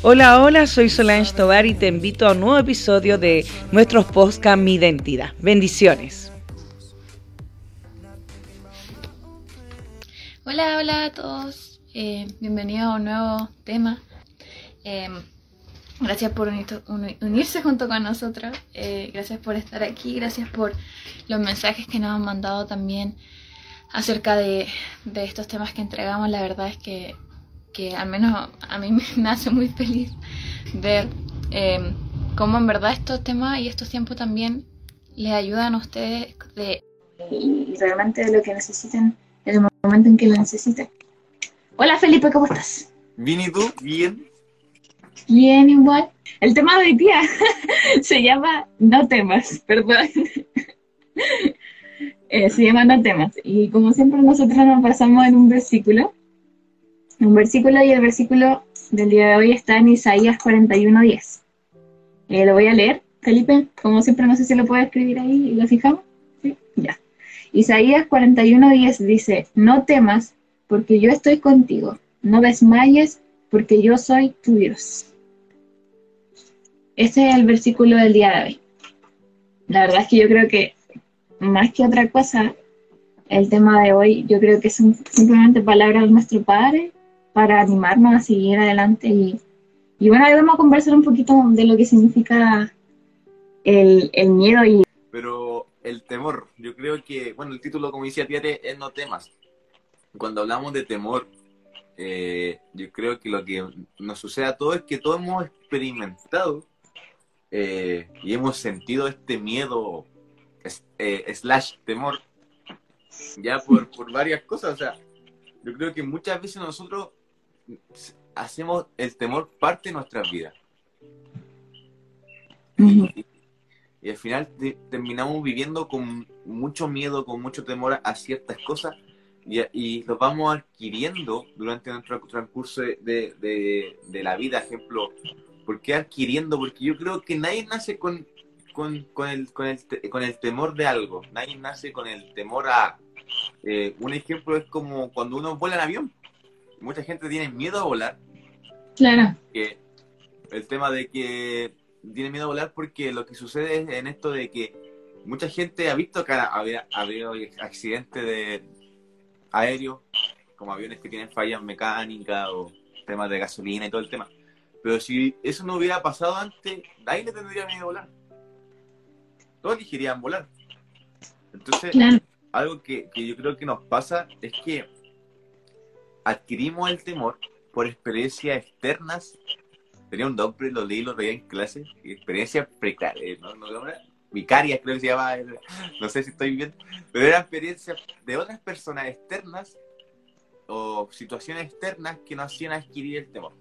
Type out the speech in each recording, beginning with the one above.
Hola, hola, soy Solange Tobar y te invito a un nuevo episodio de nuestros podcast Mi Identidad. Bendiciones. Hola, hola a todos. Eh, bienvenidos a un nuevo tema. Eh, gracias por unirse junto con nosotros. Eh, gracias por estar aquí. Gracias por los mensajes que nos han mandado también acerca de, de estos temas que entregamos. La verdad es que que al menos a mí me hace muy feliz ver eh, cómo en verdad estos temas y estos tiempos también les ayudan a ustedes de y realmente lo que necesiten en el momento en que lo necesiten. Hola Felipe, ¿cómo estás? Bien, ¿y tú? Bien. Bien, igual. El tema de hoy día se llama No temas, perdón. Eh, se llama No temas. Y como siempre nosotros nos pasamos en un versículo un versículo y el versículo del día de hoy está en Isaías 41.10. Eh, lo voy a leer, Felipe, como siempre no sé si lo puedo escribir ahí y lo fijamos. ¿Sí? Ya. Isaías 41.10 dice, no temas porque yo estoy contigo, no desmayes porque yo soy tu Dios. Ese es el versículo del día de hoy. La verdad es que yo creo que más que otra cosa, el tema de hoy, yo creo que son simplemente palabras de nuestro Padre para animarnos a seguir adelante. Y, y bueno, hoy vamos a conversar un poquito de lo que significa el, el miedo y... Pero el temor, yo creo que, bueno, el título, como decía Tiare, es No temas. Cuando hablamos de temor, eh, yo creo que lo que nos sucede a todos es que todos hemos experimentado eh, y hemos sentido este miedo eh, slash temor ya por, por varias cosas. O sea, yo creo que muchas veces nosotros hacemos el temor parte de nuestras vidas. y, al final terminamos viviendo con mucho miedo, con mucho temor a, ciertas cosas y, y, los vamos adquiriendo durante nuestro transcurso de, la vida. Ejemplo, ¿por qué adquiriendo? Porque yo creo que nadie nace con, con, el, con, el, con el temor de algo, nadie nace con el temor a... Eh, un ejemplo es como cuando uno vuela en avión mucha gente tiene miedo a volar. Claro. Que el tema de que tiene miedo a volar porque lo que sucede es en esto de que mucha gente ha visto que ha habido accidentes de aéreos, como aviones que tienen fallas mecánicas o temas de gasolina y todo el tema. Pero si eso no hubiera pasado antes, nadie le tendría miedo a volar. Todos elegirían volar. Entonces, algo que, que yo creo que nos pasa es que adquirimos el temor por experiencias externas. Tenía un nombre, lo leí, lo veía en clase, experiencias precarias, eh, ¿no? Vicarias no sé si estoy bien, pero eran experiencias de otras personas externas o situaciones externas que nos hacían adquirir el temor.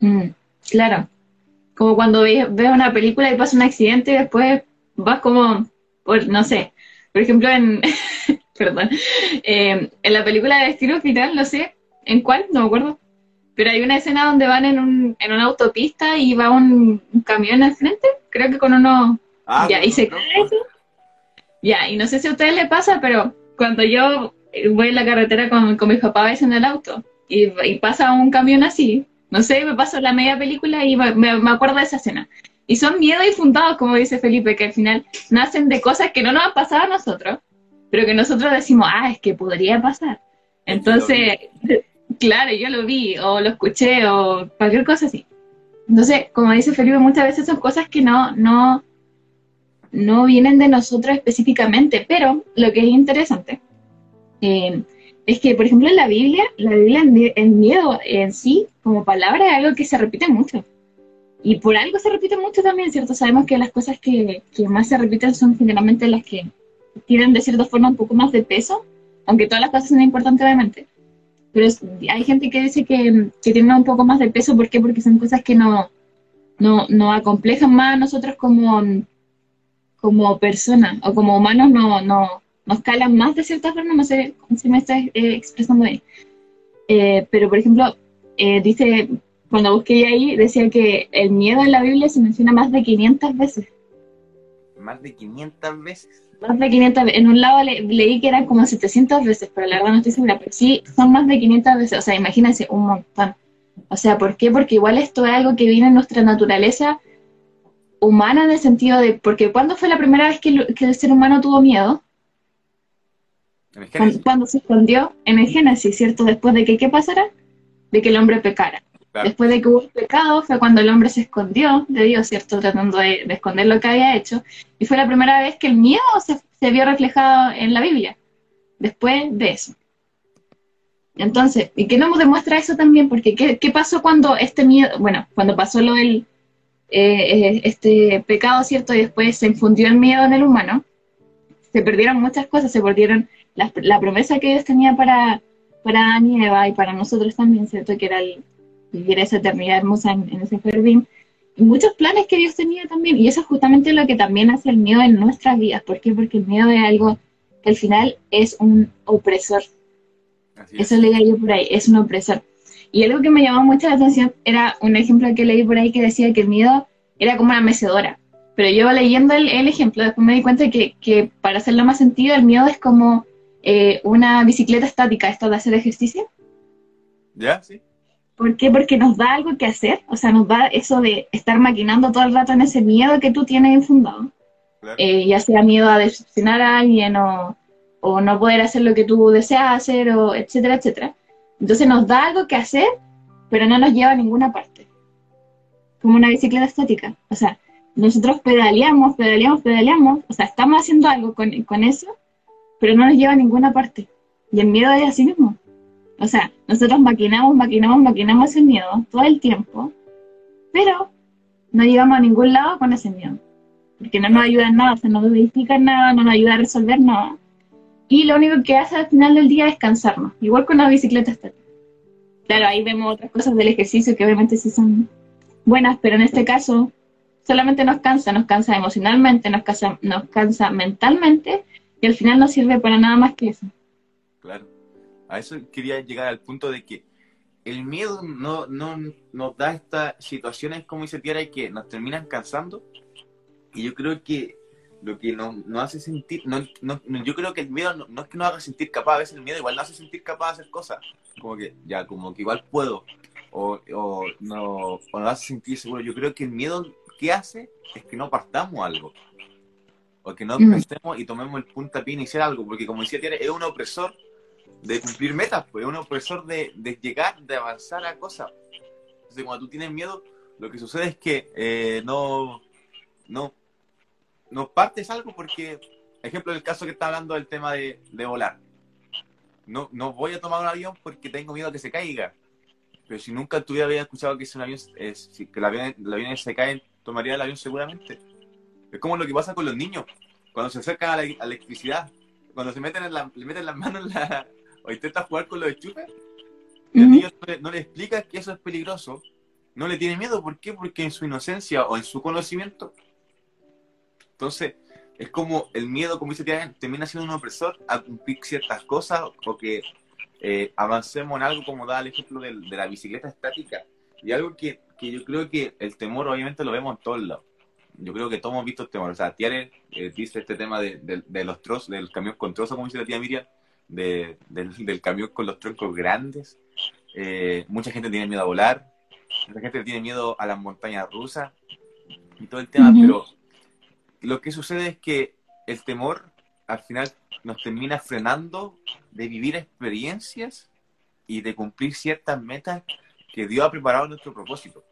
Mm, claro, como cuando ves, una película y pasa un accidente y después vas como, por, no sé, por ejemplo en, perdón. Eh, en la película de Destino Final, no sé en cuál, no me acuerdo. Pero hay una escena donde van en, un, en una autopista y va un, camión al frente, creo que con uno. Ah, ya, y se cae eso. Ya, y no sé si a ustedes les pasa, pero cuando yo voy en la carretera con, con mis papás en el auto y, pasa un camión así, no sé, me paso la media película y me, me, acuerdo de esa escena. Y son miedos infundados, como dice Felipe, que al final nacen de cosas que no nos han pasado a nosotros, pero que nosotros decimos, ah, es que podría pasar. Entonces, claro, yo lo vi o lo escuché o cualquier cosa así. Entonces, como dice Felipe, muchas veces son cosas que no, no, no vienen de nosotros específicamente, pero lo que es interesante eh, es que, por ejemplo, en la Biblia, la Biblia, el miedo en sí, como palabra, es algo que se repite mucho. Y por algo se repite mucho también, ¿cierto? Sabemos que las cosas que, que más se repiten son generalmente las que tienen de cierta forma un poco más de peso, aunque todas las cosas son importantes obviamente. Pero hay gente que dice que, que tienen un poco más de peso, ¿por qué? Porque son cosas que no, no, no acomplejan más a nosotros como, como personas o como humanos, no, no, nos calan más de cierta forma, no sé si me estás eh, expresando ahí. Eh, pero, por ejemplo, eh, dice, cuando busqué ahí, decía que el miedo en la Biblia se menciona más de 500 veces. ¿Más de 500 veces? Más de 500 En un lado leí que eran como 700 veces, pero la verdad no estoy segura. Pero sí, son más de 500 veces. O sea, imagínense, un montón. O sea, ¿por qué? Porque igual esto es algo que viene en nuestra naturaleza humana en el sentido de, porque ¿cuándo fue la primera vez que, el ser humano tuvo miedo? Cuando, se escondió en el Génesis, ¿cierto? Después de que, ¿qué pasara? De que el hombre pecara. Después de que hubo pecado fue cuando el hombre se escondió de Dios, ¿cierto? Tratando de, esconder lo que había hecho. Y fue la primera vez que el miedo se, vio reflejado en la Biblia. Después de eso. Entonces, ¿y qué nos demuestra eso también? Porque ¿qué, ¿qué, pasó cuando este miedo, bueno, cuando pasó lo del, eh, este pecado, ¿cierto? Y después se infundió el miedo en el humano, se perdieron muchas cosas, se perdieron la, promesa que Dios tenía para, para Adán y Eva y para nosotros también, ¿cierto? Que era vivir esa eternidad hermosa en, ese jardín. Y muchos planes que Dios tenía también, y eso es justamente lo que también hace el miedo en nuestras vidas. ¿Por qué? Porque el miedo es algo que al final es un opresor. Eso leí yo por ahí, es un opresor. Y algo que me llamó mucho la atención era un ejemplo que leí por ahí que decía que el miedo era como una mecedora. Pero yo leyendo el, ejemplo, después me di cuenta que, que, para hacerlo más sentido, el miedo es como eh, una bicicleta estática, esto de hacer ejercicio. ¿Ya? Sí. ¿Por qué? Porque nos da algo que hacer, o sea, nos da eso de estar maquinando todo el rato en ese miedo que tú tienes infundado. Eh, ya sea miedo a decepcionar a alguien o, o no poder hacer lo que tú deseas hacer, o etcétera, etcétera. Entonces nos da algo que hacer, pero no nos lleva a ninguna parte. Como una bicicleta estática. O sea, nosotros pedaleamos, pedaleamos, pedaleamos, o sea, estamos haciendo algo con, eso, pero no nos lleva a ninguna parte. Y el miedo es así mismo. O sea, nosotros maquinamos, maquinamos, maquinamos ese miedo todo el tiempo, pero no llegamos a ningún lado con ese miedo. Porque no nos ayuda en nada, o sea, no nos edifica nada, no nos ayuda a resolver nada. Y lo único que hace al final del día es cansarnos, igual con la bicicleta estática. Claro, ahí vemos otras cosas del ejercicio que obviamente sí son buenas, pero en este caso solamente nos cansa, nos cansa emocionalmente, nos cansa, nos cansa mentalmente y al final no sirve para nada más que eso. Claro, a eso quería llegar al punto de que el miedo no, no nos da estas situaciones, como dice Tiara, que nos terminan cansando. Y yo creo que lo que nos, hace sentir, no, no, yo creo que el miedo no, es que nos haga sentir capaz, a veces el miedo igual nos hace sentir capaz de hacer cosas, como que ya, como que igual puedo, o, o, no, o nos hace sentir seguro. Yo creo que el miedo que hace es que no partamos algo, o que no empecemos y tomemos el puntapié iniciar algo, porque como decía Tiara, es un opresor de cumplir metas, pues es un opresor de, de llegar, de avanzar a cosas. Entonces, cuando tú tienes miedo, lo que sucede es que eh, no, no no partes algo porque, ejemplo, el caso que está hablando del tema de, volar. No, no voy a tomar un avión porque tengo miedo a que se caiga. Pero si nunca tuviera había escuchado que, es un avión, es, avión, se cae, tomaría el avión seguramente. Es como lo que pasa con los niños. Cuando se acercan a la, electricidad, cuando se meten en la, le meten las manos en la, o intentan jugar con los chupes, el niño no le, no le explica que eso es peligroso, no le tiene miedo. ¿Por qué? Porque en su inocencia o en su conocimiento entonces, es como el miedo, como dice Tiago, termina siendo un opresor a cumplir ciertas cosas o que eh, avancemos en algo como da el ejemplo de, la bicicleta estática. Y algo que, yo creo que el temor obviamente lo vemos en todos lados. Yo creo que todos hemos visto el temor. O sea, Tiare eh, dice este tema de, los trozos, del camión con trozos, como dice la tía Miriam, del, camión con los troncos grandes. Eh, mucha gente tiene miedo a volar, mucha gente tiene miedo a las montañas rusas y todo el tema, pero lo que sucede es que el temor al final nos termina frenando de vivir experiencias y de cumplir ciertas metas que Dios ha preparado en nuestro propósito.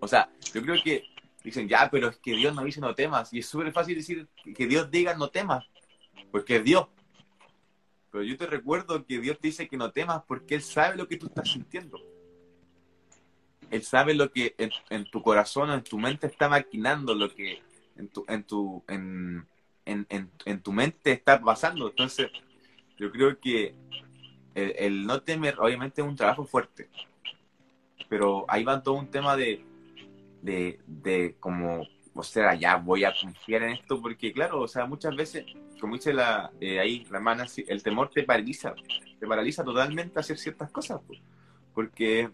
O sea, yo creo que dicen, ya, pero es que Dios no dice no temas. Y es súper fácil decir que Dios diga no temas, porque es Dios. Pero yo te recuerdo que Dios te dice que no temas porque Él sabe lo que tú estás sintiendo. Él sabe lo que en, tu corazón, en tu mente está maquinando, lo que en tu, en tu, en, en, tu mente está pasando. Entonces, yo creo que el, no temer, obviamente, es un trabajo fuerte. Pero ahí va todo un tema de, de, de como, o sea, ya voy a confiar en esto, porque claro, o sea, muchas veces, como dice la, eh, ahí la hermana, el temor te paraliza, te paraliza totalmente a hacer ciertas cosas, porque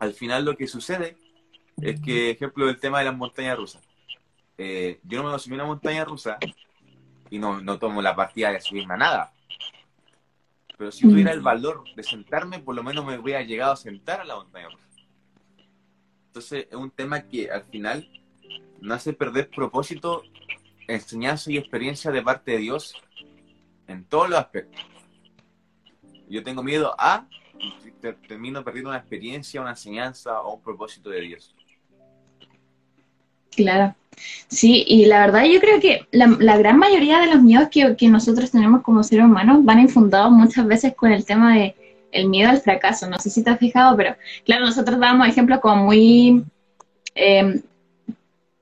al final lo que sucede es que, ejemplo, el tema de las montañas rusas. Eh, yo no me subí a una montaña rusa y no, no tomo la partida de subirme a nada. Pero si tuviera el valor de sentarme, por lo menos me hubiera llegado a sentar a la montaña rusa. Entonces es un tema que al final no hace perder propósito, enseñanza y experiencia de parte de Dios en todos los aspectos. Yo tengo miedo a termino perdiendo una experiencia, una enseñanza o un propósito de Dios. Claro. Sí, y la verdad yo creo que la, gran mayoría de los miedos que, nosotros tenemos como seres humanos van infundados muchas veces con el tema de el miedo al fracaso. No sé si te has fijado, pero claro, nosotros damos ejemplos como muy eh,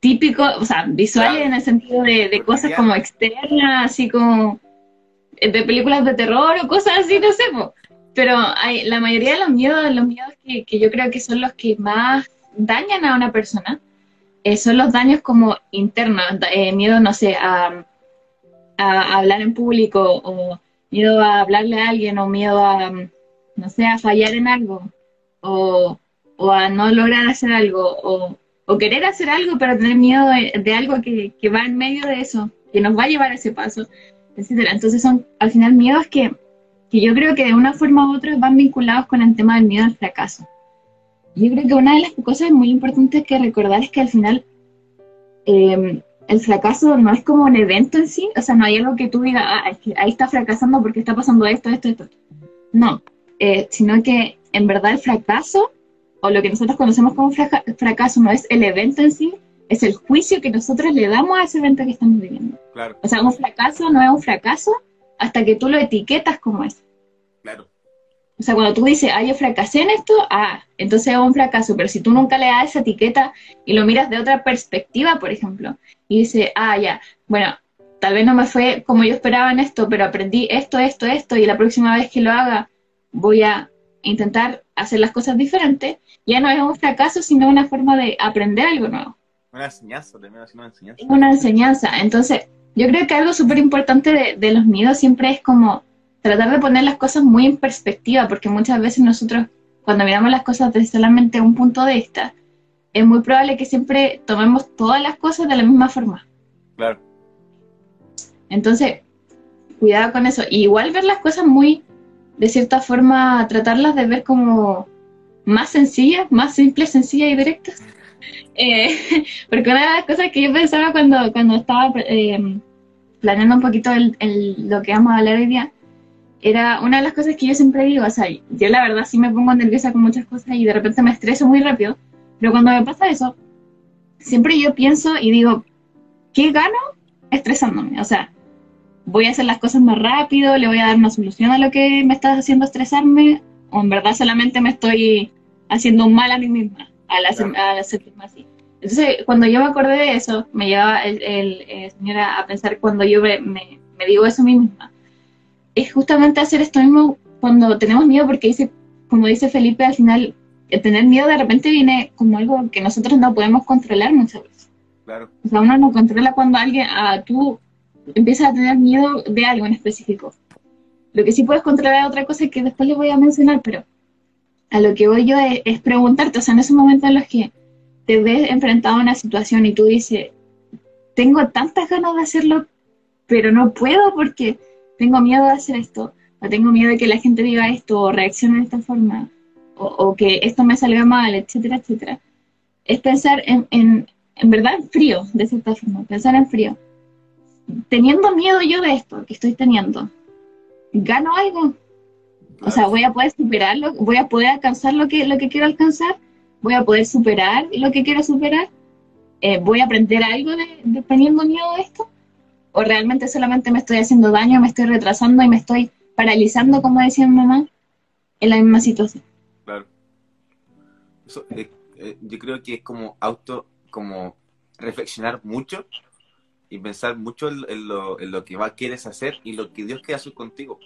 típicos, o sea, visuales en el sentido de, cosas como externas, así como eh, de películas de terror o cosas así, no sé, pero hay, la mayoría de los miedos, los miedos que, que yo creo que son los que más dañan a una persona, eh, son los daños como internos, eh, miedo, no sé, a, hablar en público, o miedo a hablarle a alguien, o miedo a, no sé, a fallar en algo, o, a no lograr hacer algo, o, querer hacer algo, pero tener miedo de, algo que, va en medio de eso, que nos va a llevar a ese paso, etcétera. Entonces son al final miedos que, que yo creo que de una forma u otra van vinculados con el tema del miedo al fracaso. Yo creo que una de las cosas muy importantes que recordar es que al final em, el fracaso no es como un evento en sí, o sea, no hay algo que tú digas, ah, es que ahí está fracasando porque está pasando esto, esto, esto. No, eh, sino que en verdad el fracaso, o lo que nosotros conocemos como fracaso, no es el evento en sí, es el juicio que nosotros le damos a ese evento que estamos viviendo. Claro. O sea, un fracaso no es un fracaso hasta que tú lo etiquetas como es. Claro. O sea, cuando tú dices, ah, yo fracasé en esto, ah, entonces es un fracaso. Pero si tú nunca le das esa etiqueta y lo miras de otra perspectiva, por ejemplo, y dices, ah, ya, bueno, tal vez no me fue como yo esperaba en esto, pero aprendí esto, esto, esto, y la próxima vez que lo haga voy a intentar hacer las cosas diferentes, ya no es un fracaso, sino una forma de aprender algo nuevo. Una enseñanza, también una enseñanza. Una enseñanza. Entonces, yo creo que algo súper importante de, de los miedos siempre es como tratar de poner las cosas muy en perspectiva, porque muchas veces nosotros, cuando miramos las cosas desde solamente un punto de vista, es muy probable que siempre tomemos todas las cosas de la misma forma. Claro. Entonces, cuidado con eso. Y igual ver las cosas muy, de cierta forma, tratarlas de ver como más sencillas, más simples, sencillas y directas. Eh, porque una de las cosas que yo pensaba cuando, cuando estaba eh, planeando un poquito el, lo que vamos a hablar hoy día, era una de las cosas que yo siempre digo, o sea, yo la verdad sí me pongo nerviosa con muchas cosas y de repente me estreso muy rápido, pero cuando me pasa eso, siempre yo pienso y digo, ¿qué gano estresándome? O sea, voy a hacer las cosas más rápido, le voy a dar una solución a lo que me está haciendo estresarme, o en verdad solamente me estoy haciendo un mal a mí misma al, hacer, hacerme así. Entonces, cuando yo me acordé de eso, me llevaba el, el, señor a, pensar cuando yo me, me, me digo eso a mí misma es justamente hacer esto mismo cuando tenemos miedo, porque dice, como dice Felipe, al final, el tener miedo de repente viene como algo que nosotros no podemos controlar muchas veces. Claro. O sea, uno no controla cuando alguien, ah, tú empiezas a tener miedo de algo en específico. Lo que sí puedes controlar es otra cosa que después les voy a mencionar, pero a lo que voy yo es, preguntarte, o sea, en esos momentos en los que te ves enfrentado a una situación y tú dices, tengo tantas ganas de hacerlo, pero no puedo porque tengo miedo de hacer esto, o tengo miedo de que la gente diga esto, o reaccione de esta forma, o, que esto me salga mal, etcétera, etcétera. Es pensar en, en, en verdad en frío, de cierta forma, pensar en frío. Teniendo miedo yo de esto que estoy teniendo, ¿gano algo? O sea, voy a poder superarlo, voy a poder alcanzar lo que, lo que quiero alcanzar, voy a poder superar lo que quiero superar, eh, voy a aprender algo de, teniendo miedo de esto o realmente solamente me estoy haciendo daño, me estoy retrasando y me estoy paralizando, como decía mi mamá, en la misma situación. Claro. Eh, eh, yo creo que es como auto, como reflexionar mucho y pensar mucho en, lo, en lo, que va, quieres hacer y lo que Dios quiere hacer contigo.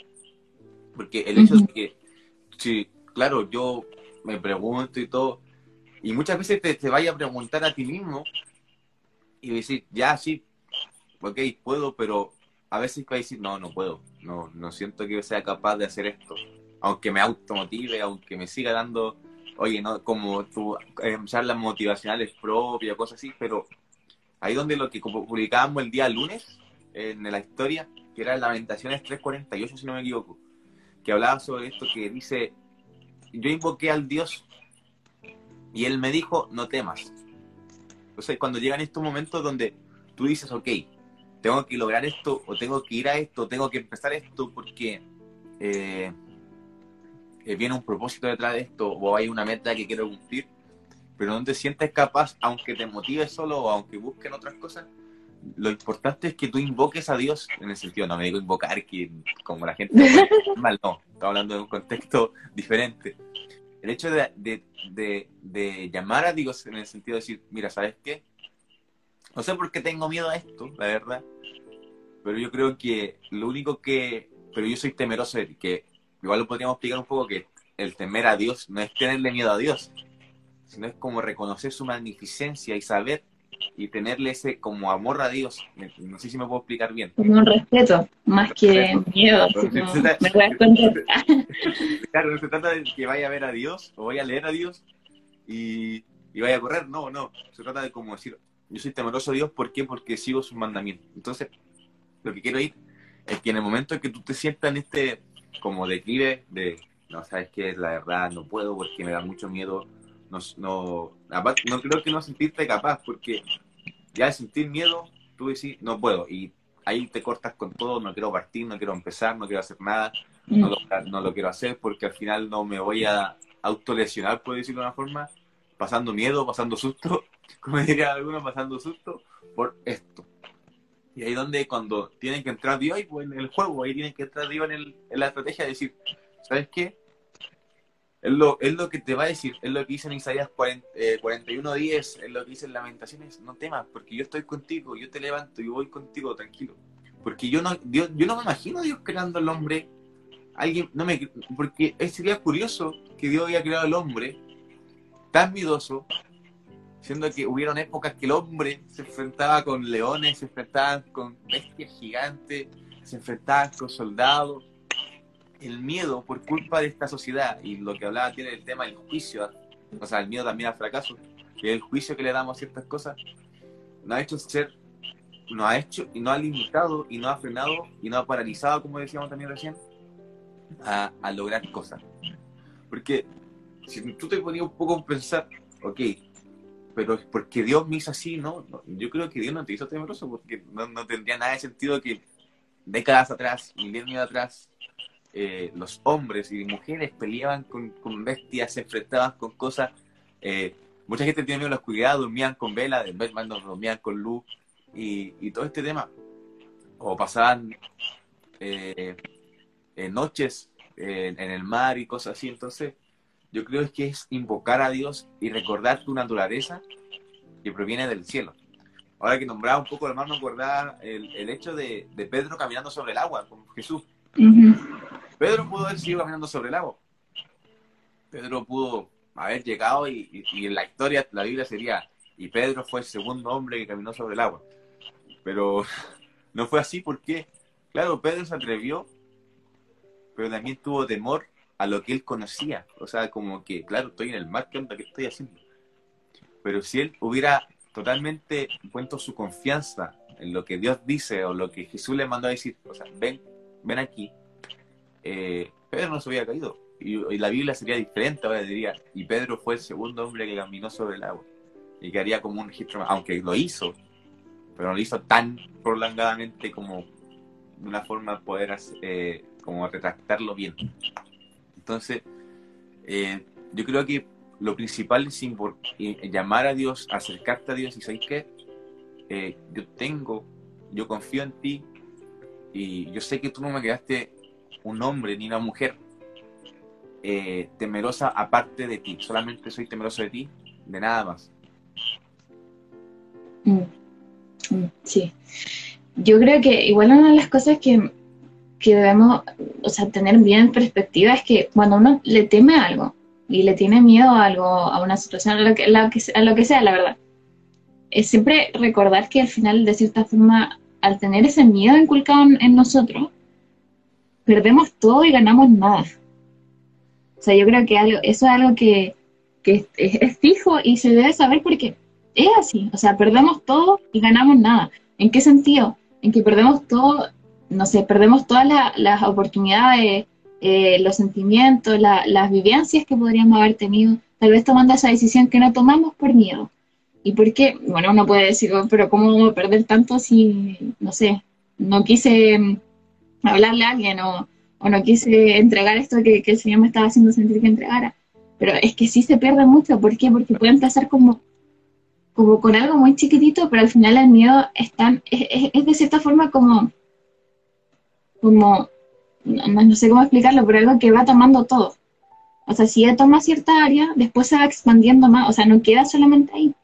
Porque el hecho es que, sí, claro, yo me pregunto y todo, y muchas veces te, te vaya a preguntar a ti mismo y decir, ya, sí, ok, puedo, pero a veces va a decir, no, no puedo, no, no siento que sea capaz de hacer esto, aunque me automotive, aunque me siga dando, oye, no, como tu eh, charlas motivacionales propias, cosas así, pero ahí donde lo que publicábamos el día lunes en la historia, que era Lamentaciones 348, si no me equivoco, que hablaba sobre esto, que dice, yo invoqué al Dios y él me dijo, no temas. Entonces, cuando llegan estos momentos donde tú dices, ok, tengo que lograr esto, o tengo que ir a esto, tengo que empezar esto, porque eh, eh, viene un propósito detrás de esto, o hay una meta que quiero cumplir, pero no te sientes capaz, aunque te motives solo o aunque busquen otras cosas, lo importante es que tú invoques a Dios, en el sentido, no me digo invocar, que como la gente mal, no, estamos hablando de un contexto diferente. El hecho de, de, llamar a Dios en el sentido de decir, mira, ¿sabes qué? No sé por qué tengo miedo a esto, la verdad, pero yo creo que lo único que, pero yo soy temeroso de que, igual lo podríamos explicar un poco, que el temer a Dios no es tenerle miedo a Dios, sino es como reconocer su magnificencia y saber y tenerle ese como amor a Dios. No sé si me puedo explicar bien. Como un respeto, más que miedo. claro, no se trata de que vaya a ver a Dios o vaya a leer a Dios y, vaya a correr. No, no. Se trata de como decir, yo soy temeroso a Dios. ¿Por qué? Porque sigo sus mandamientos. Entonces, lo que quiero ir es que en el momento en que tú te sientas en este como declive de, no, sabes que la verdad no puedo porque me da mucho miedo no, no, no creo que no sentirte capaz, porque ya de sentir miedo, tú decís, no puedo, y ahí te cortas con todo, no quiero partir, no quiero empezar, no quiero hacer nada, no lo, no lo quiero hacer porque al final no me voy a autolesionar, por decirlo de una forma, pasando miedo, pasando susto, como diría alguno, pasando susto por esto. Y ahí donde cuando tienen que entrar Dios pues, en el juego, ahí tienen que entrar Dios en, el, en la estrategia de decir, ¿sabes qué? Es lo, es lo que te va a decir, es lo que dice en Isaías 40, 41.10, eh, es lo que dice en Lamentaciones, no temas, porque yo estoy contigo, yo te levanto y voy contigo, tranquilo. Porque yo no, yo no me imagino a Dios creando al hombre, alguien, no me, porque sería curioso que Dios había creado al hombre tan miedoso, siendo que hubieron épocas que el hombre se enfrentaba con leones, se enfrentaba con bestias gigantes, se enfrentaba con soldados, el miedo por culpa de esta sociedad y lo que hablaba tiene el tema del juicio, o sea, el miedo también al fracaso, y el juicio que le damos a ciertas cosas, nos ha hecho ser, nos ha hecho y nos ha limitado y nos ha frenado y nos ha paralizado, como decíamos también recién, a, lograr cosas. Porque si tú te ponías un poco a pensar, ok, pero porque Dios me hizo así, ¿no? Yo creo que Dios no te hizo temeroso porque no, tendría nada de sentido que décadas atrás, milenios atrás, eh, los hombres y mujeres peleaban con, bestias, se enfrentaban con cosas. Eh, mucha gente tiene miedo a la oscuridad, dormían con vela, en vez de dormían con luz y, todo este tema. O pasaban eh, noches en el mar y cosas así. Entonces, yo creo que es invocar a Dios y recordar tu naturaleza que proviene del cielo. Ahora que nombraba un poco el mar, me acordaba el, hecho de, de Pedro caminando sobre el agua con Jesús. Pedro pudo haber seguido caminando sobre el agua. Pedro pudo haber llegado y, en la historia, la Biblia sería, y Pedro fue el segundo hombre que caminó sobre el agua. Pero no fue así porque, claro, Pedro se atrevió, pero también tuvo temor a lo que él conocía. O sea, como que, claro, estoy en el mar, ¿qué onda? ¿Qué estoy haciendo? Pero si él hubiera totalmente puesto su confianza en lo que Dios dice o lo que Jesús le mandó a decir, o sea, ven, ven aquí, eh, Pedro no se había caído. Y, la Biblia sería diferente, ahora diría, y Pedro fue el segundo hombre que caminó sobre el agua. Y que haría como un registro, aunque lo hizo, pero no lo hizo tan prolongadamente como una forma de poder eh, como retractarlo bien. Entonces, eh, yo creo que lo principal es llamar a Dios, acercarte a Dios y sabéis que yo tengo, yo confío en ti y yo sé que tú no me quedaste un hombre ni una mujer eh, temerosa aparte de ti. Solamente soy temeroso de ti, de nada más. Mm. Mm, sí. Yo creo que igual una de las cosas que, debemos o sea, tener bien en perspectiva es que cuando uno le teme a algo y le tiene miedo a algo, a una situación, a lo que, a lo que sea, la verdad, es siempre recordar que al final, de cierta forma, al tener ese miedo inculcado en nosotros, perdemos todo y ganamos nada. O sea, yo creo que algo, eso es algo que, es, fijo y se debe saber porque es así. O sea, perdemos todo y ganamos nada. ¿En qué sentido? En que perdemos todo, no sé, perdemos todas las oportunidades eh, los sentimientos, las vivencias que podríamos haber tenido, tal vez tomando esa decisión que no tomamos por miedo. ¿Y por qué? Bueno, uno puede decir, oh, pero ¿cómo perder tanto si, no sé, no quise hablarle a alguien o, no quise entregar esto que, el Señor me estaba haciendo sentir que entregara? Pero es que sí se pierde mucho, ¿por qué? Porque puede empezar como, como con algo muy chiquitito, pero al final el miedo es, es, de cierta forma como, como no, no, sé cómo explicarlo, pero algo que va tomando todo. O sea, si él toma cierta área, después se va expandiendo más, o sea, no queda solamente ahí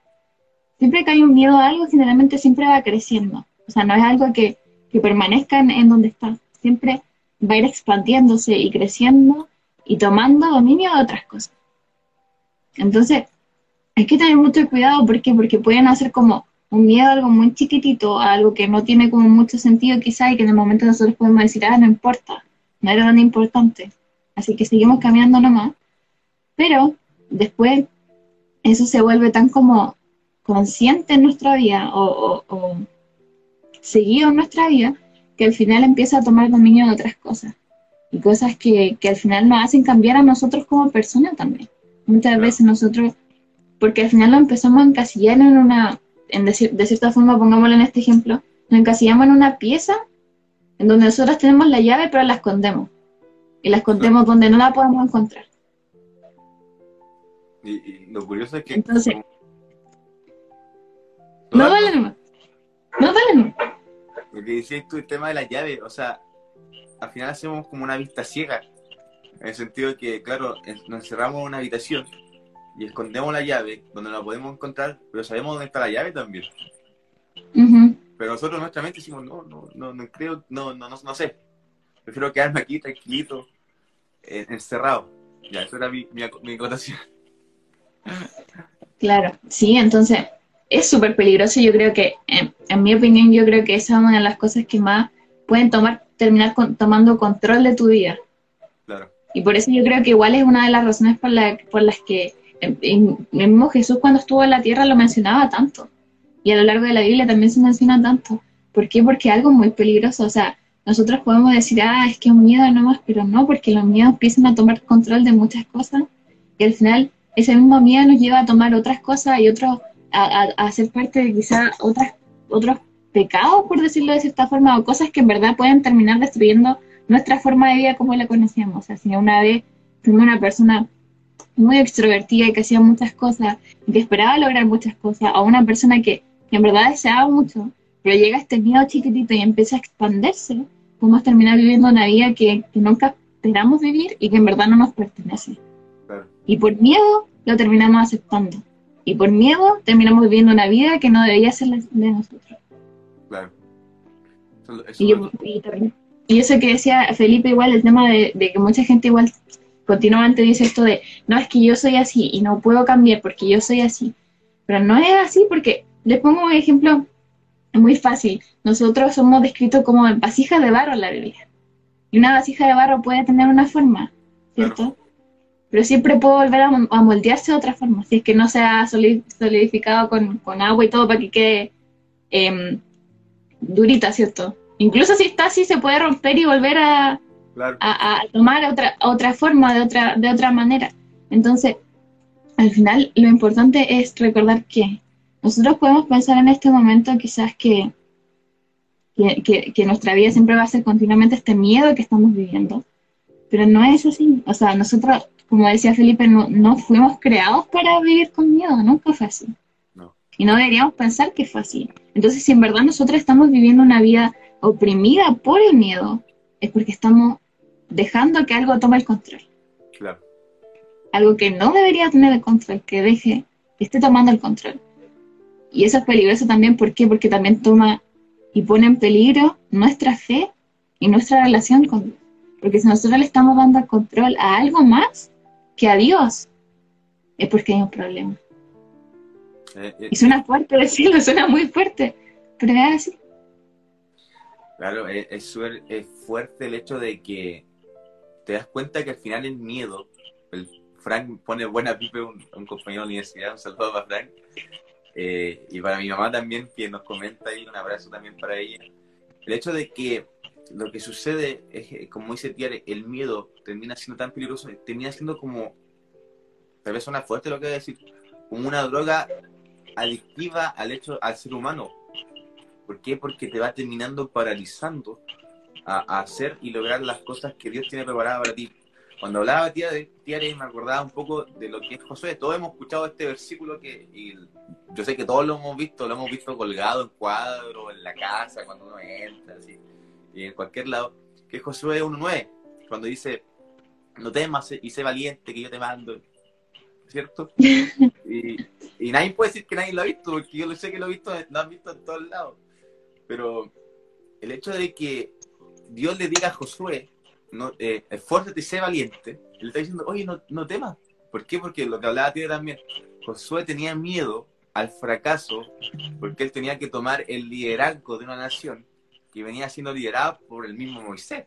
siempre que hay un miedo a algo, generalmente siempre va creciendo. O sea, no es algo que, permanezca en, donde está. Siempre va a ir expandiéndose y creciendo y tomando dominio de otras cosas. Entonces, hay que tener mucho cuidado. ¿por qué? Porque pueden hacer como un miedo a algo muy chiquitito, a algo que no tiene como mucho sentido quizá y que en el momento nosotros podemos decir, ah, no importa, no era tan importante. Así que seguimos caminando nomás. Pero después eso se vuelve tan como consciente en nuestra vida o, seguido en nuestra vida, que al final empieza a tomar dominio de otras cosas. Y cosas que, al final nos hacen cambiar a nosotros como personas también. Muchas veces nosotros, porque al final lo empezamos a encasillar en una, en de, cierta forma, pongámoslo en este ejemplo, nos encasillamos en una pieza en donde nosotros tenemos la llave pero la escondemos. Y la escondemos donde no la podemos encontrar. Y, lo curioso es que... Entonces, no, dale nomás. No, dale nomás. Lo que decías tú, el tema de la llave, o sea, al final hacemos como una vista ciega. En el sentido de que, claro, nos encerramos en una habitación y escondemos la llave donde la podemos encontrar, pero sabemos dónde está la llave también. Pero nosotros nuestra mente decimos, no, no, no, no creo, no, no, no, sé. Prefiero quedarme aquí tranquilito, encerrado. Ya, eso era mi, mi, mi acotación. Claro, sí, entonces es súper peligroso. Yo creo que, en, mi opinión, yo creo que esa es una de las cosas que más pueden tomar, terminar tomando control de tu vida. Claro. Y por eso yo creo que igual es una de las razones por, por las que el mismo Jesús cuando estuvo en la tierra lo mencionaba tanto. Y a lo largo de la Biblia también se menciona tanto. ¿Por qué? Porque es algo muy peligroso. O sea, nosotros podemos decir, ah, es que es un miedo nomás, pero no, porque los miedos empiezan a tomar control de muchas cosas. Y al final ese mismo miedo nos lleva a tomar otras cosas y otros a, a, ser parte de quizá otras, otros pecados, por decirlo de cierta forma, o cosas que en verdad pueden terminar destruyendo nuestra forma de vida como la conocíamos. O sea, si una vez fuimos una persona muy extrovertida y que hacía muchas cosas y que esperaba lograr muchas cosas, o una persona que, en verdad deseaba mucho, pero llega este miedo chiquitito y empieza a expandirse, podemos terminar viviendo una vida que, nunca esperamos vivir y que en verdad no nos pertenece. Y por miedo lo terminamos aceptando y por miedo terminamos viviendo una vida que no debería ser la de nosotros. Claro. y, eso que decía Felipe igual, el tema de, que mucha gente igual continuamente dice esto de, no, es que yo soy así y no puedo cambiar porque yo soy así. Pero no es así porque, les pongo un ejemplo muy fácil. Nosotros somos descritos como vasijas de barro en la Biblia. Y una vasija de barro puede tener una forma, ¿cierto? Pero siempre puedo volver a, moldearse de otra forma, si es que no se ha solidificado con, agua y todo para que quede em, durita, ¿cierto? Incluso si está así, se puede romper y volver a, a, tomar otra, otra forma, de otra, de otra manera. Entonces, al final, lo importante es recordar que nosotros podemos pensar en este momento quizás que, que, que nuestra vida siempre va a ser continuamente este miedo que estamos viviendo, pero no es así. O sea, nosotros como decía Felipe, no, no fuimos creados para vivir con miedo, nunca fue así. Y no deberíamos pensar que fue así. Entonces, si en verdad nosotros estamos viviendo una vida oprimida por el miedo, es porque estamos dejando que algo tome el control. Claro. Algo que no debería tener el control, que deje, que esté tomando el control. Y eso es peligroso también, ¿por qué? Porque también toma y pone en peligro nuestra fe y nuestra relación con Dios. Porque si nosotros le estamos dando el control a algo más, que a Dios, es porque hay un problema. Eh, eh, y suena fuerte decirlo, suena muy fuerte, pero es así. Claro, es, es, fuerte el hecho de que te das cuenta que al final el miedo, el Frank pone buena pipe, un, un compañero de la universidad, un saludo para Frank, eh, y para mi mamá también, que nos comenta ahí, un abrazo también para ella. El hecho de que lo que sucede es, como dice Tiare, el miedo termina siendo tan peligroso, termina siendo como, tal vez suena fuerte lo que voy a decir, como una droga adictiva al hecho, al ser humano. ¿Por qué? Porque te va terminando paralizando a, hacer y lograr las cosas que Dios tiene preparadas para ti. Cuando hablaba tía de Tiare, me acordaba un poco de lo que es Josué. Todos hemos escuchado este versículo que y yo sé que todos lo hemos visto, lo hemos visto colgado en cuadro, en la casa, cuando uno entra, así y en cualquier lado, que Josué 1.9, cuando dice, no temas y sé valiente que yo te mando, ¿cierto? Y, nadie puede decir que nadie lo ha visto, porque yo lo sé que lo he visto, lo han visto en todos lados. Pero el hecho de que Dios le diga a Josué, no, eh, esfuérzate y sé valiente, le está diciendo, oye, no, no temas. ¿Por qué? Porque lo que hablaba tiene también, Josué tenía miedo al fracaso porque él tenía que tomar el liderazgo de una nación que venía siendo liderado por el mismo Moisés.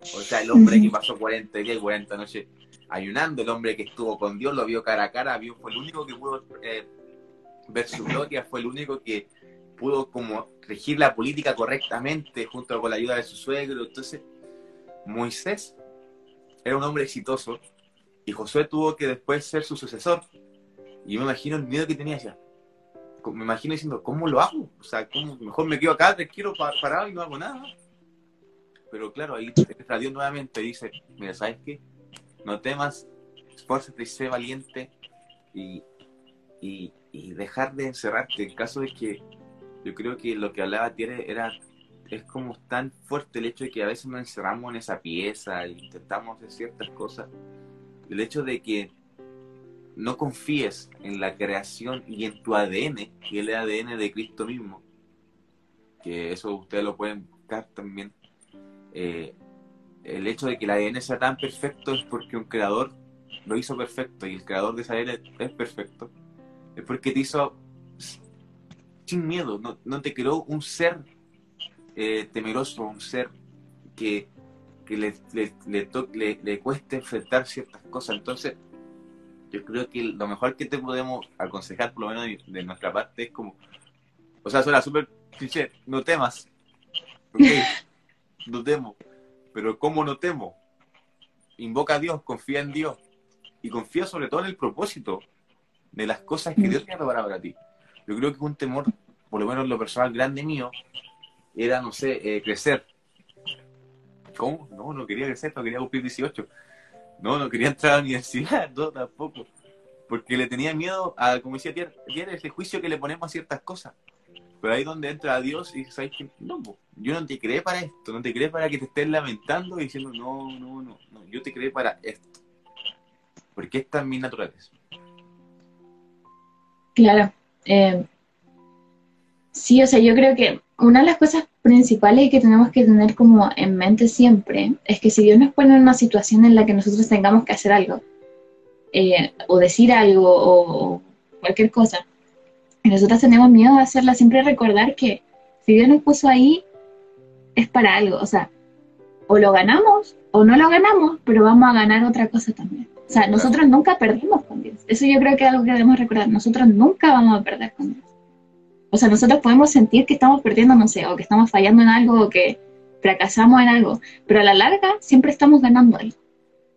O sea, el hombre que pasó 40 días y 40 noches ayunando, el hombre que estuvo con Dios, lo vio cara a cara, vio, fue el único que pudo eh, ver su gloria, fue el único que pudo como regir la política correctamente junto con la ayuda de su suegro. Entonces, Moisés era un hombre exitoso y Josué tuvo que después ser su sucesor. Y yo me imagino el miedo que tenía ya me imagino diciendo, ¿cómo lo hago? O sea, ¿cómo? mejor me quedo acá, quiero parado y no hago nada. Pero claro, ahí entra Dios nuevamente dice, mira, ¿sabes qué? No temas, esfuérzate y sé valiente y, y, dejar de encerrarte. En caso de que yo creo que lo que hablaba tiene era, es como tan fuerte el hecho de que a veces nos encerramos en esa pieza e intentamos hacer ciertas cosas. El hecho de que no confíes en la creación y en tu ADN, que es el ADN de Cristo mismo, que eso ustedes lo pueden buscar también. Eh, el hecho de que el ADN sea tan perfecto es porque un creador lo hizo perfecto y el creador de esa ADN es perfecto. Es porque te hizo sin miedo, no, te creó un ser eh, temeroso, un ser que, le, le cueste enfrentar ciertas cosas. Entonces, yo creo que lo mejor que te podemos aconsejar, por lo menos de, nuestra parte, es como, o sea, suena súper cliché, no temas, no temo, pero ¿cómo no temo? Invoca a Dios, confía en Dios y confía sobre todo en el propósito de las cosas que Dios tiene preparado para ti. Yo creo que un temor, por lo menos lo personal grande mío, era, no sé, eh, crecer. ¿Cómo? No, no quería crecer, no quería cumplir 18 no, no quería entrar a la universidad, no, tampoco. Porque le tenía miedo a, como decía Tier, ese juicio que le ponemos a ciertas cosas. Pero ahí donde entra Dios y sabes que no, yo no te creé para esto, no te creé para que te estés lamentando y diciendo no, no, no, no, yo te creé para esto. Porque esta es mi naturaleza. Claro. Eh, sí, o sea, yo creo que una de las cosas principales que tenemos que tener como en mente siempre es que si Dios nos pone en una situación en la que nosotros tengamos que hacer algo, eh, o decir algo, o, cualquier cosa, y nosotros tenemos miedo de hacerla, siempre recordar que si Dios nos puso ahí, es para algo, o sea, o lo ganamos o no lo ganamos, pero vamos a ganar otra cosa también. O sea, nosotros nunca perdimos con Dios. Eso yo creo que es algo que debemos recordar. Nosotros nunca vamos a perder con Dios. O sea, nosotros podemos sentir que estamos perdiendo, no sé, o que estamos fallando en algo, o que fracasamos en algo, pero a la larga siempre estamos ganando algo.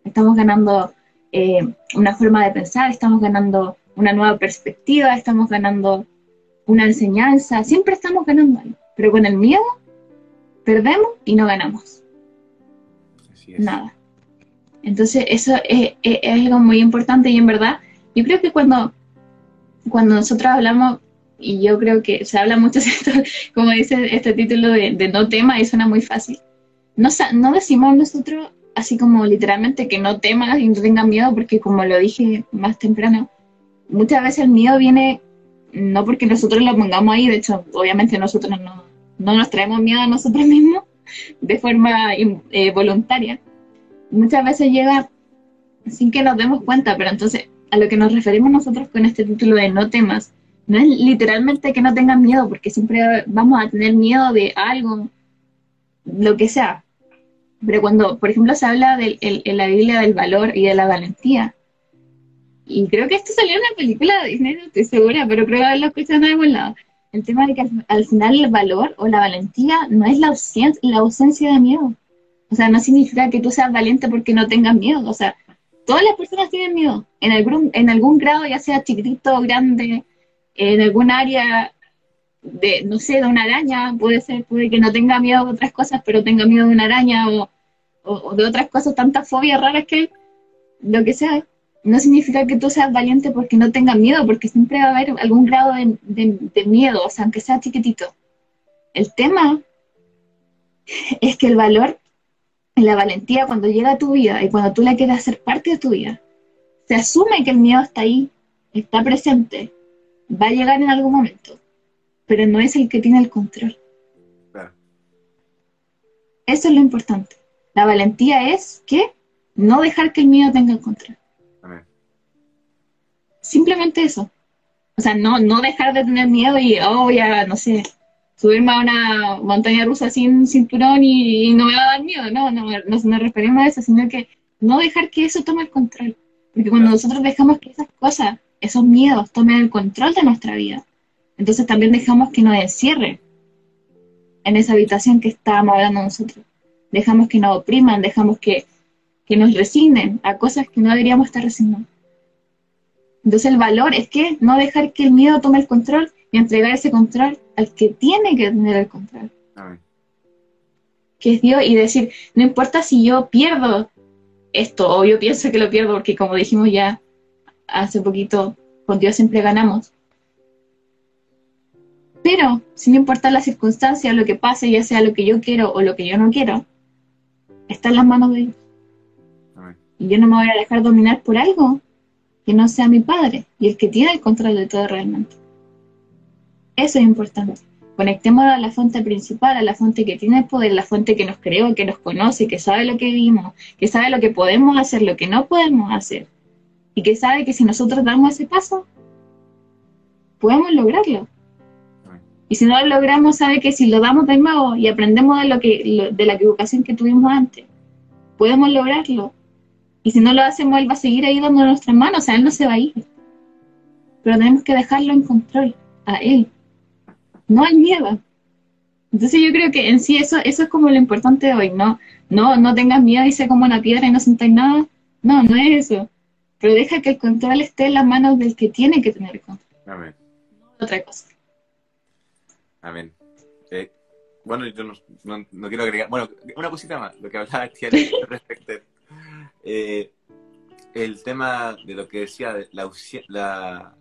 Estamos ganando eh, una forma de pensar, estamos ganando una nueva perspectiva, estamos ganando una enseñanza, siempre estamos ganando algo. Pero con el miedo, perdemos y no ganamos. Nada. Entonces, eso es, algo muy importante y en verdad, yo creo que cuando, cuando nosotros hablamos y yo creo que se habla mucho de como dice este título de, no tema y suena muy fácil. No, no decimos nosotros así como literalmente que no temas y no tengas miedo, porque como lo dije más temprano, muchas veces el miedo viene no porque nosotros lo pongamos ahí, de hecho, obviamente nosotros no, no nos traemos miedo a nosotros mismos de forma eh, voluntaria. Muchas veces llega sin que nos demos cuenta, pero entonces a lo que nos referimos nosotros con este título de no temas no es literalmente que no tengan miedo, porque siempre vamos a tener miedo de algo, lo que sea. Pero cuando, por ejemplo, se habla de, en la Biblia del valor y de la valentía, y creo que esto salió en una película de Disney, no estoy segura, pero creo haberlo escuchado en algún lado, el tema de que al, final el valor o la valentía no es la ausencia, la ausencia de miedo. O sea, no significa que tú seas valiente porque no tengas miedo. O sea, todas las personas tienen miedo, en algún, en algún grado, ya sea chiquitito grande, en algún área de, no sé, de una araña, puede ser, puede que no tenga miedo de otras cosas, pero tenga miedo de una araña o, de otras cosas, tantas fobias raras que lo que sea, no significa que tú seas valiente porque no tengas miedo, porque siempre va a haber algún grado de, de miedo, o sea, aunque sea chiquitito. El tema es que el valor y la valentía cuando llega a tu vida y cuando tú la quieres hacer parte de tu vida, se asume que el miedo está ahí, está presente, va a llegar en algún momento, pero no es el que tiene el control. Eso es lo importante. La valentía es que no dejar que el miedo tenga el control. Simplemente eso. O sea, no, no dejar de tener miedo y, oh, ya, no sé, subirme a una montaña rusa sin cinturón y, no me va a dar miedo, no, no, no nos referimos a eso, sino que no dejar que eso tome el control. Porque cuando nosotros dejamos que esas cosas, esos miedos tomen el control de nuestra vida, entonces también dejamos que nos encierre en esa habitación que estábamos hablando nosotros. Dejamos que nos opriman, dejamos que, que nos resignen a cosas que no deberíamos estar resignando. Entonces el valor es que no dejar que el miedo tome el control y entregar ese control al que tiene que tener el control. Que es Dios y decir, no importa si yo pierdo esto o yo pienso que lo pierdo porque como dijimos ya hace poquito, con Dios siempre ganamos. Pero, sin importar la circunstancia, lo que pase, ya sea lo que yo quiero o lo que yo no quiero, está en las manos de Dios. Y yo no me voy a dejar dominar por algo que no sea mi Padre y el que tiene el control de todo realmente. Eso es importante. Conectemos a la fuente principal, a la fuente que tiene el poder, la fuente que nos creó, que nos conoce, que sabe lo que vimos, que sabe lo que podemos hacer, lo que no podemos hacer. Y que sabe que si nosotros damos ese paso, podemos lograrlo. Y si no lo logramos, sabe que si lo damos de nuevo y aprendemos de, lo que, de la equivocación que tuvimos antes, podemos lograrlo. Y si no lo hacemos, Él va a seguir ahí dando nuestras manos, o sea, Él no se va a ir. Pero tenemos que dejarlo en control, a Él no hay miedo. Entonces yo creo que en sí eso, eso es como lo importante de hoy, ¿no? No, no tengas miedo y sé como una piedra y no sentáis nada. No, no es eso. Pero deja que el control esté en las manos del que tiene que tener el control. Amén. Otra cosa. Amén. Eh, bueno, yo no, quiero agregar, bueno, una cosita más, lo que hablaba respecto eh, el tema de lo que decía, la, la,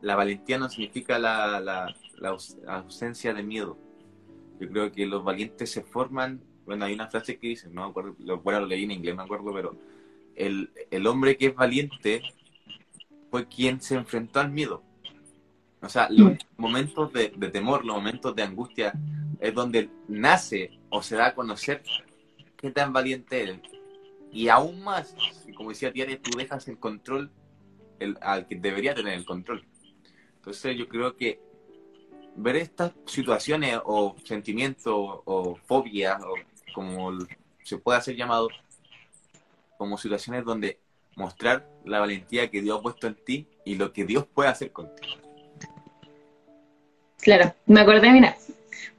la valentía no significa la, la ausencia de miedo. Yo creo que los valientes se forman, bueno, hay una frase que dice, no me acuerdo, lo, bueno, lo leí en inglés, no me acuerdo, pero el, el hombre que es valiente fue quien se enfrentó al miedo. O sea, los momentos de, de, temor, los momentos de angustia, es donde nace o se da a conocer qué tan valiente eres. Y aún más, como decía Tiare, tú dejas el control el, al que debería tener el control. Entonces yo creo que ver estas situaciones o sentimientos o fobias, o como se puede hacer llamado, como situaciones donde mostrar la valentía que Dios ha puesto en ti y lo que Dios puede hacer contigo. Claro, me acordé, mira,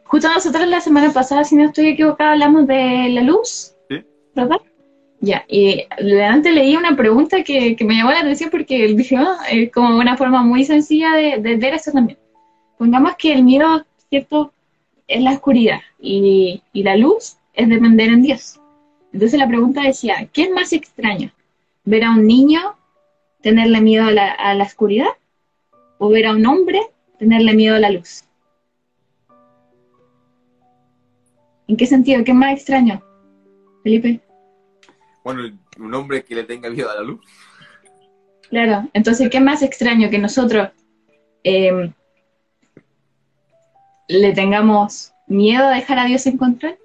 justo nosotros la semana pasada, si no estoy equivocada, hablamos de la luz, ¿Sí? ¿verdad? Ya, y antes leí una pregunta que, me llamó la atención porque dije, ah, es como una forma muy sencilla de, de ver eso también. Pongamos que el miedo, ¿cierto?, es la oscuridad y, la luz es depender en Dios. Entonces la pregunta decía, ¿qué es más extraño? ¿Ver a un niño tenerle miedo a la, a la oscuridad? ¿O ver a un hombre tenerle miedo a la luz? ¿En qué sentido? ¿Qué es más extraño? Felipe. Bueno, un hombre que le tenga miedo a la luz. Claro, entonces, ¿qué es más extraño que nosotros eh, le tengamos miedo a dejar a Dios en control?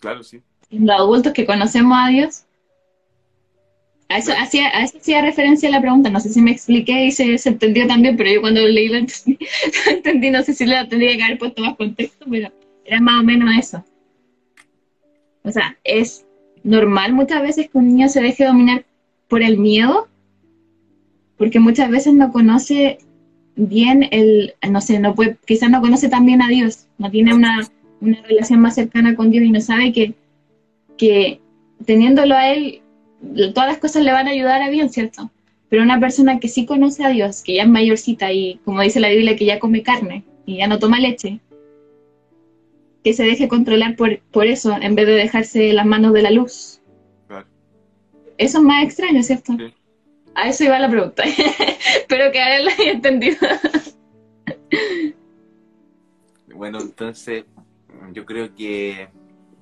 Claro, sí. Los adultos que conocemos a Dios. A eso, hacía, a eso hacía referencia a la pregunta. No sé si me expliqué y se, entendió también, pero yo cuando leí lo entendí, No sé si le tendría que haber puesto más contexto, pero era más o menos eso. O sea, es normal muchas veces que un niño se deje dominar por el miedo, porque muchas veces no conoce bien el, no sé, no puede, quizás no conoce tan bien a Dios, no tiene una, una relación más cercana con Dios y no sabe que, que teniéndolo a Él, todas las cosas le van a ayudar a bien, ¿cierto? Pero una persona que sí conoce a Dios, que ya es mayorcita y como dice la Biblia, que ya come carne y ya no toma leche, que se deje controlar por, por eso en vez de dejarse las manos de la luz. Eso es más extraño, ¿cierto? A eso iba la pregunta. Espero que a él lo haya entendido. bueno, entonces yo creo que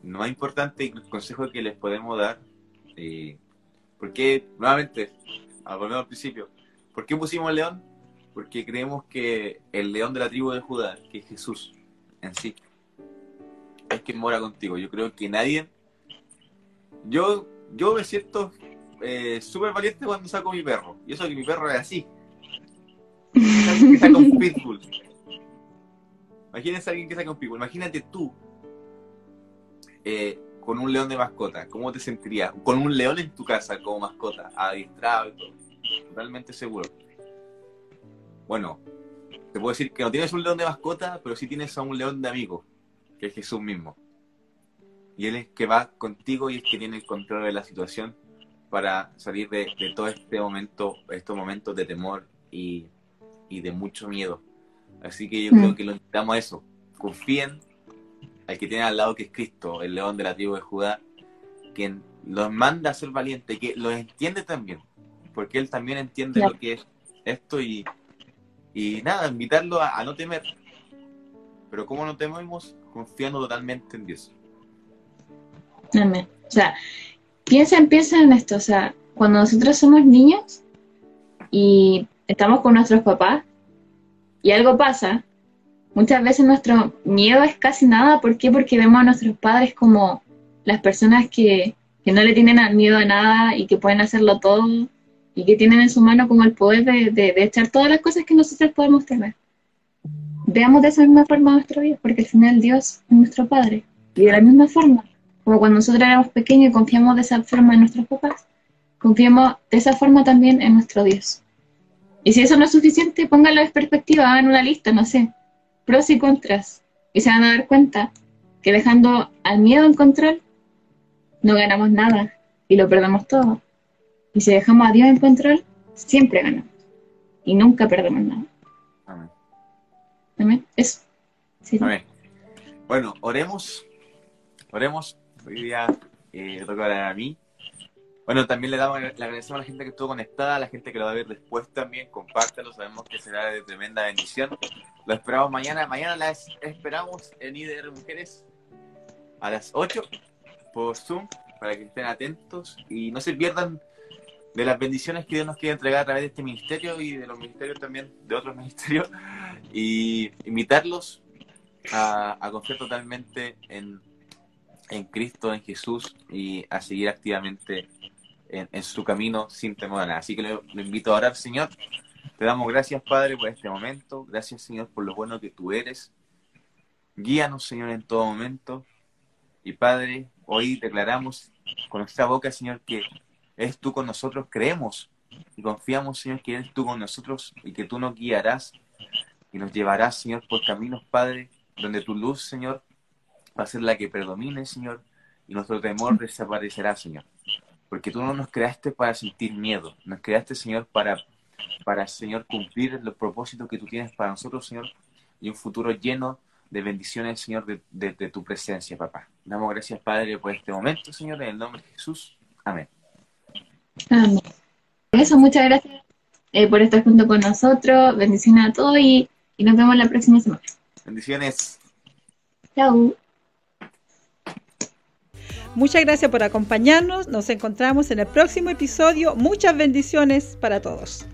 lo más importante y el consejo que les podemos dar, eh, porque nuevamente, volvemos al principio, ¿por qué pusimos el león? Porque creemos que el león de la tribu de Judá, que es Jesús en sí, es quien mora contigo. Yo creo que nadie, yo, yo me siento eh, súper valiente cuando saco mi perro, y eso que mi perro es así, saca un pitbull. Imagínense a alguien que saca un pitbull. Imagínate tú eh, con un león de mascota. ¿Cómo te sentirías? Con un león en tu casa como mascota, adiestrado y todo. Totalmente seguro. Bueno, te puedo decir que no tienes un león de mascota, pero sí tienes a un león de amigo, que es Jesús mismo. Y él es que va contigo y es que tiene el control de la situación para salir de, todo este momento, estos momentos de temor y de mucho miedo. Así que yo creo mm. que lo invitamos a eso. Confíen al que tiene al lado que es Cristo, el león de la tribu de Judá, quien los manda a ser valientes, que los entiende también, porque él también entiende lo que es esto y, y nada, invitarlo a, no temer. Pero ¿cómo no tememos? Confiando totalmente en Dios. Amén. O sea, piensen, piensen en esto, o sea, cuando nosotros somos niños y estamos con nuestros papás y algo pasa, muchas veces nuestro miedo es casi nada. ¿Por qué? Porque vemos a nuestros padres como las personas que, no le tienen miedo a nada y que pueden hacerlo todo y que tienen en su mano como el poder de, echar todas las cosas que nosotros podemos tener. Veamos de esa misma forma nuestra vida, porque al final Dios es nuestro Padre. Y de la misma forma, como cuando nosotros éramos pequeños y confiamos de esa forma en nuestros papás, confiamos de esa forma también en nuestro Dios. Y si eso no es suficiente, pónganlo en perspectiva, hagan una lista, no sé, pros y contras. Y se van a dar cuenta que dejando al miedo en control, no ganamos nada y lo perdemos todo. Y si dejamos a Dios en control, siempre ganamos. Y nunca perdemos nada. Amén. Amén. Eso. Amén. Bueno, oremos. Oremos. Hoy día eh, toca a mí. Bueno, también le, damos, le agradecemos a la gente que estuvo conectada, a la gente que lo va a ver después también, compártelo, sabemos que será de tremenda bendición. Lo esperamos mañana, mañana las esperamos en IDR Mujeres a las 8 por Zoom, para que estén atentos y no se pierdan de las bendiciones que Dios nos quiere entregar a través de este ministerio y de los ministerios también, de otros ministerios, y invitarlos a, a confiar totalmente en, en Cristo, en Jesús y a seguir activamente en, su camino sin temor nada. Así que lo, invito a orar, Señor. Te damos gracias, Padre, por este momento. Gracias, Señor, por lo bueno que tú eres. Guíanos, Señor, en todo momento. Y Padre, hoy declaramos con nuestra boca, Señor, que eres tú con nosotros. Creemos y confiamos, Señor, que eres tú con nosotros y que tú nos guiarás y nos llevarás, Señor, por caminos, Padre, donde tu luz, Señor, va a ser la que predomine, Señor, y nuestro temor desaparecerá, Señor porque tú no nos creaste para sentir miedo, nos creaste, Señor, para, para, Señor, cumplir los propósitos que tú tienes para nosotros, Señor, y un futuro lleno de bendiciones, Señor, de, tu presencia, papá. Damos gracias, Padre, por este momento, Señor, en el nombre de Jesús. Amén. Amén. Eso, muchas gracias eh, por estar junto con nosotros. Bendiciones a todos y, y nos vemos la próxima semana. Bendiciones. Chao. Muchas gracias por acompañarnos. Nos encontramos en el próximo episodio. Muchas bendiciones para todos.